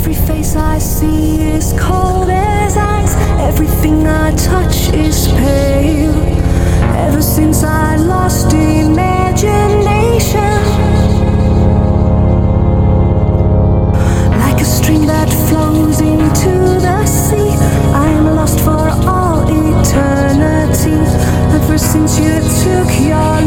Every face I see is cold as ice. Everything I touch is pale. Ever since I lost imagination. Like a stream that flows into the sea. I am lost for all eternity. Ever since you took your.